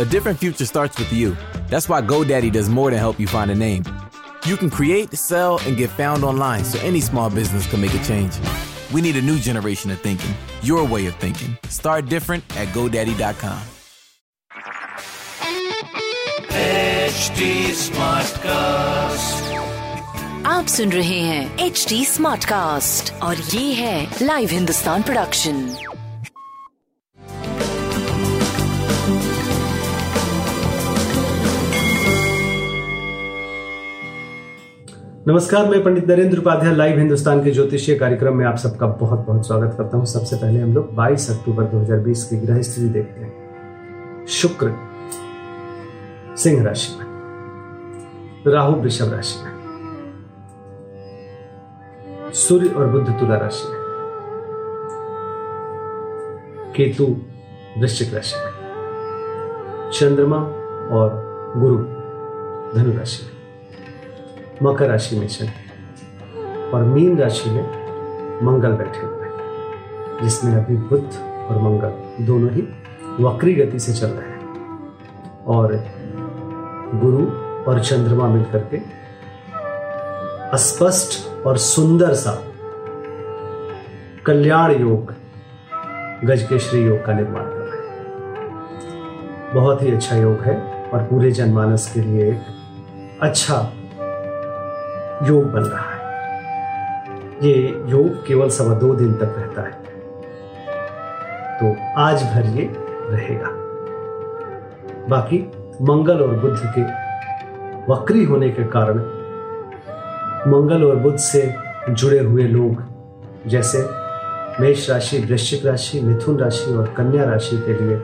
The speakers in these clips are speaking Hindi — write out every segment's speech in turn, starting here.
A different future starts with you. That's why GoDaddy does more than help you find a name. You can create, sell, and get found online so any small business can make a change. We need a new generation of thinking, your way of thinking. Start different at GoDaddy.com. Smartcast. आप सुन रहे हैं एच डी स्मार्ट कास्ट और ये है लाइव हिंदुस्तान प्रोडक्शन नमस्कार, मैं पंडित नरेंद्र उपाध्याय, लाइव हिंदुस्तान के ज्योतिषीय कार्यक्रम में आप सबका बहुत बहुत स्वागत करता हूँ। सबसे पहले हम लोग 22 अक्टूबर 2020 की ग्रह स्थिति देखते हैं। शुक्र सिंह राशि में, राहु वृषभ राशि में, सूर्य और बुद्ध तुला राशि में, केतु वृश्चिक राशि में, चंद्रमा और गुरु धनु राशि में। मकर राशि में शनि और मीन राशि में मंगल बैठे हुए हैं, जिसमें अभी बुद्ध और मंगल दोनों ही वक्री गति से चल रहे हैं। और गुरु और चंद्रमा मिलकर के अस्पष्ट और सुंदर सा कल्याण योग गजकेश्री योग का निर्माण कर रहे हैं। बहुत ही अच्छा योग है और पूरे जनमानस के लिए एक अच्छा योग बन रहा है। ये योग केवल सवा दो दिन तक रहता है। तो आज भर ये रहेगा। बाकी मंगल और बुद्ध के वक्री होने के कारण मंगल और बुद्ध से जुड़े हुए लोग, जैसे मेष राशि, वृश्चिक राशि, मिथुन राशि और कन्या राशि के लिए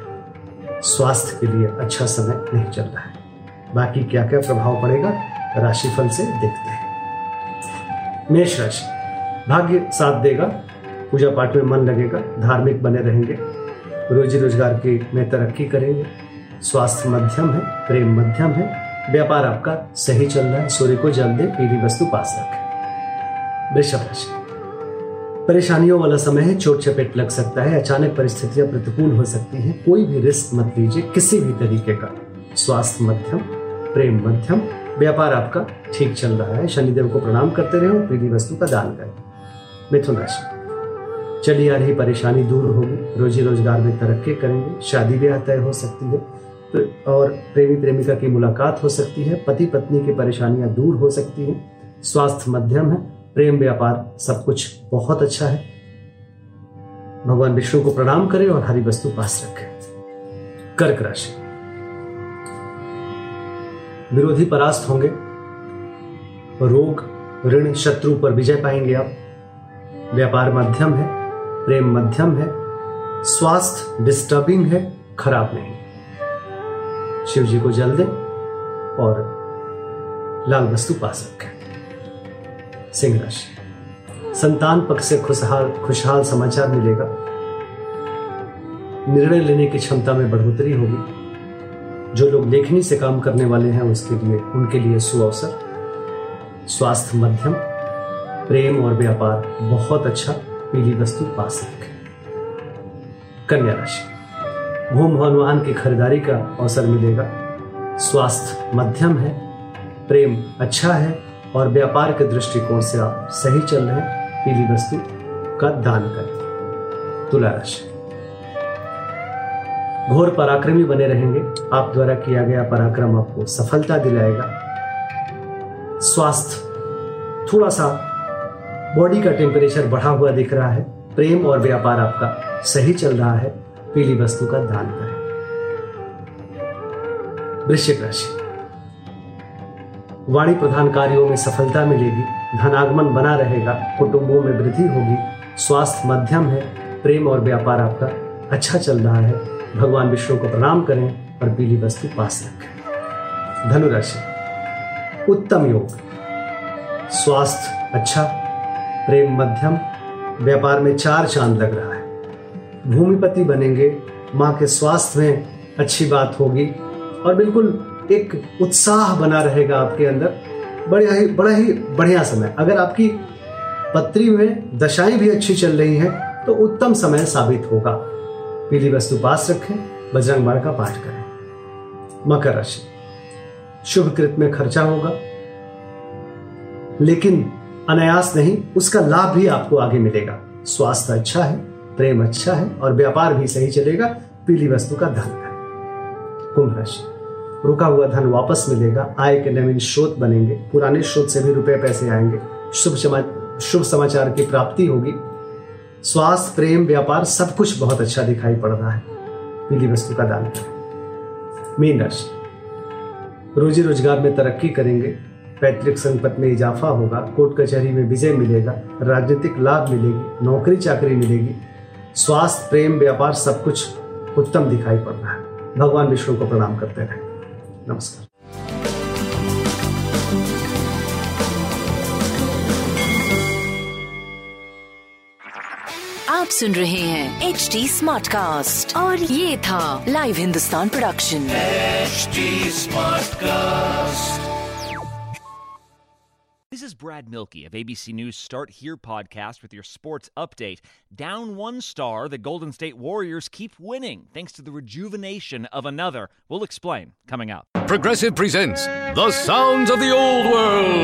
स्वास्थ्य के लिए अच्छा समय नहीं चल रहा है। बाकी क्या क्या प्रभाव पड़ेगा, राशिफल से देखते हैं। मेष राशि भाग्य साथ देगा, पूजा पाठ में मन लगेगा, धार्मिक बने रहेंगे, रोजी रोज़गार की में तरक्की करेंगे, स्वास्थ्य मध्यम है, प्रेम मध्यम है, व्यापार आपका सही चल रहा है, सूर्य को जल दे, पीली वस्तु पास रखें। वृषभ राशि। परेशानियों वाला समय है, चोट चपेट लग सकता है, अचानक परिस्थितियाँ प्रतिकूल हो सकती हैं, कोई भी रिस्क मत लीजिए, किसी भी तरीके का। स्वास्थ्य मध्यम, प्रेम मध्यम व्यापार आपका ठीक चल रहा है। शनिदेव को प्रणाम करते रहे पीली वस्तु का दान करें। मिथुन राशि। चली आ रही परेशानी दूर होगी। रोजी रोज़गार में तरक्की करेंगे। शादी ब्याह तय हो सकती है। तो और प्रेमी प्रेमिका की मुलाकात हो सकती है। पति पत्नी की परेशानियाँ दूर हो सकती हैं। स्वास्थ्य मध्यम है। प्रेम व्यापार सब कुछ बहुत अच्छा है। भगवान विष्णु को प्रणाम करें और हरी वस्तु पास रखें। कर्क राशि। विरोधी परास्त होंगे। रोग, ऋण, शत्रु पर विजय पाएँगे आप। व्यापार मध्यम है, प्रेम मध्यम है, स्वास्थ्य डिस्टर्बिंग है, खराब नहीं। शिव जी को जल दें और लाल वस्तु पास रखें सिंह राशि। संतान पक्ष से खुशहाल खुशहाल समाचार मिलेगा। निर्णय लेने की क्षमता में बढ़ोतरी होगी। जो लोग लेखनी से काम करने वाले हैं उसके लिए, उनके लिए सुअवसर। स्वास्थ्य मध्यम, प्रेम और व्यापार बहुत अच्छा पीली वस्तु पास रखें। कन्या राशि। भूम भवन की खरीदारी का अवसर मिलेगा। स्वास्थ्य मध्यम है, प्रेम अच्छा है और व्यापार के दृष्टिकोण से आप सही चल रहे हैं, पीली वस्तु का दान करें। तुला राशि। घोर पराक्रमी बने रहेंगे। आप द्वारा किया गया पराक्रम आपको सफलता दिलाएगा। स्वास्थ्य थोड़ा सा बॉडी का टेम्परेचर बढ़ा हुआ दिख रहा है। प्रेम और व्यापार आपका सही चल रहा है। पीली वस्तु का दान करें। वृश्चिक राशि। वाणी प्रधान कार्यों में सफलता मिलेगी। धनागमन बना रहेगा। कुटुंबों में वृद्धि होगी। स्वास्थ्य मध्यम है। प्रेम और व्यापार आपका अच्छा चल रहा है। भगवान विष्णु को प्रणाम करें और पीली वस्तु पास रखें। धनुराशि, उत्तम योग। स्वास्थ्य अच्छा प्रेम मध्यम, व्यापार में चार चाँद लग रहा है। भूमिपति बनेंगे, माँ के स्वास्थ्य में अच्छी बात होगी और बिल्कुल एक उत्साह बना रहेगा आपके अंदर। बड़ा ही बड़ा ही बढ़िया समय। अगर आपकी पत्री में दशाएँ भी अच्छी चल रही हैं तो उत्तम समय साबित होगा। पीली वस्तु पास रखें, बजरंग बाण का पाठ करें। मकर राशि। शुभ कृत में खर्चा होगा। लेकिन अनायास नहीं, उसका लाभ भी आपको आगे मिलेगा। स्वास्थ्य अच्छा है, प्रेम अच्छा है और व्यापार भी सही चलेगा। पीली वस्तु का धन करें कुंभ राशि। रुका हुआ धन वापस मिलेगा। आय के नवीन स्रोत बनेंगे। पुराने स्रोत से भी रुपए पैसे आएँगे। शुभ शुभ समाचार की प्राप्ति होगी। स्वास्थ्य, प्रेम, व्यापार, सब कुछ बहुत अच्छा दिखाई पड़ रहा है। पीली वस्तु का दान करें। मीन राशि। रोजी रोज़गार में तरक्की करेंगे। पैतृक संपत्ति में इजाफा होगा। कोर्ट कचहरी में विजय मिलेगा। राजनीतिक लाभ मिलेगी। नौकरी चाकरी मिलेगी। स्वास्थ्य, प्रेम, व्यापार, सब कुछ उत्तम दिखाई पड़ रहा है। भगवान विष्णु को प्रणाम करते रहे। नमस्कार। आप सुन रहे हैं एच डी स्मार्ट कास्ट और ये था live Hindustan production smart cast This is Brad Milkey of ABC News Start Here podcast with your sports update. Down one star, the Golden State Warriors keep winning thanks to the rejuvenation of another. We'll explain coming up. Progressive presents The Sounds of the Old World.